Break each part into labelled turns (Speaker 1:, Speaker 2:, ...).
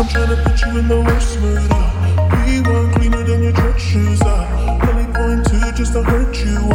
Speaker 1: I'm trying to put you in the worst mood. Uh. We want cleaner than your church shoes. Uh. Only point two just to hurt you.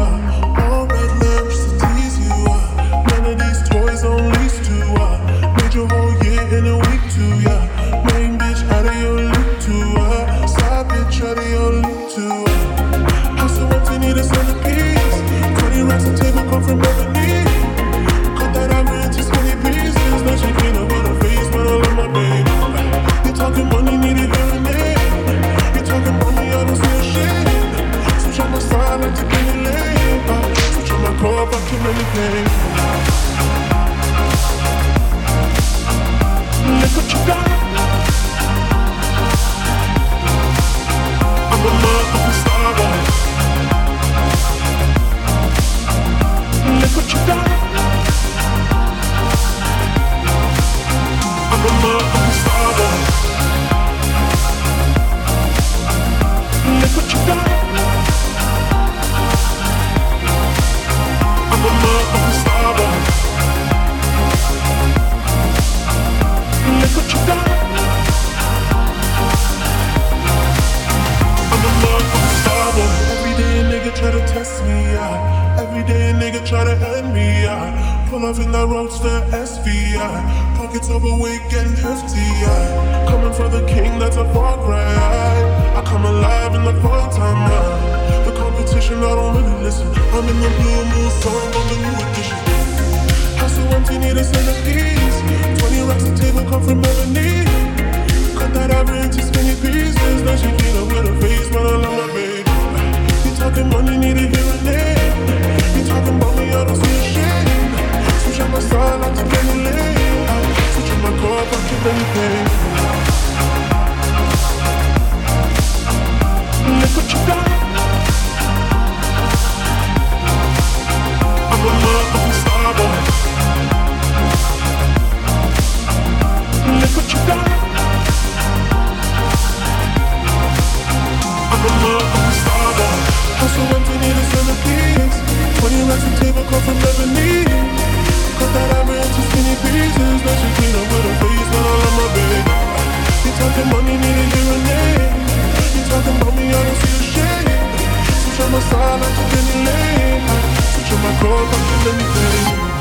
Speaker 1: Test me, yeah. Every day a nigga try to end me, yeah. Pull off in that roadster SV, yeah. Pockets overweight, getting hefty, yeah. Coming for the king, that's a far cry. I come alive in the fall time, yeah. The competition, I don't really listen. I'm in the blue moon, so I'm on the new edition. House so empty, need a centerpiece. 20 racks of table come from ebony. Cut that ivory into skinny pieces. Now she clean up with her face, but I love my baby. I'm a motherfucking star boy. Look what you got. I'm a motherfucking star boy. House so empty, need a centerpiece. 20 racks of table come from ebony. Cut that skinny pieces. Clean up with face, I love my baby. You talking money, need a. You me, I don't a my side, my you, anything.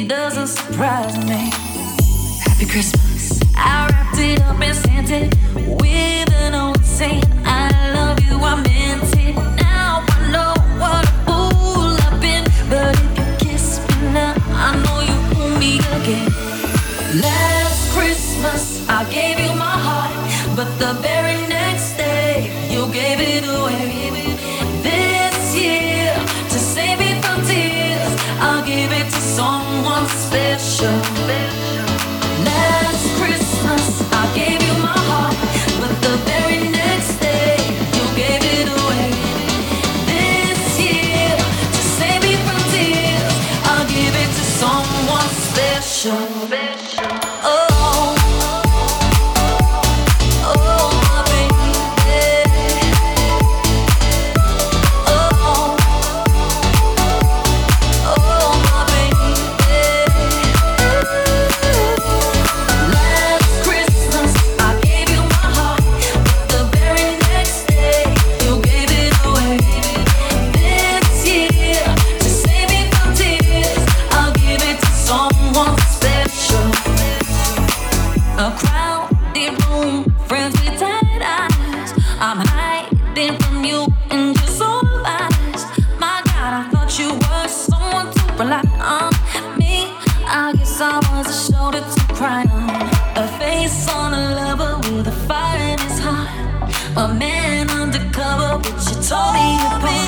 Speaker 2: it doesn't surprise me. Happy Christmas. A man undercover, she told me about.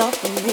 Speaker 2: off of me.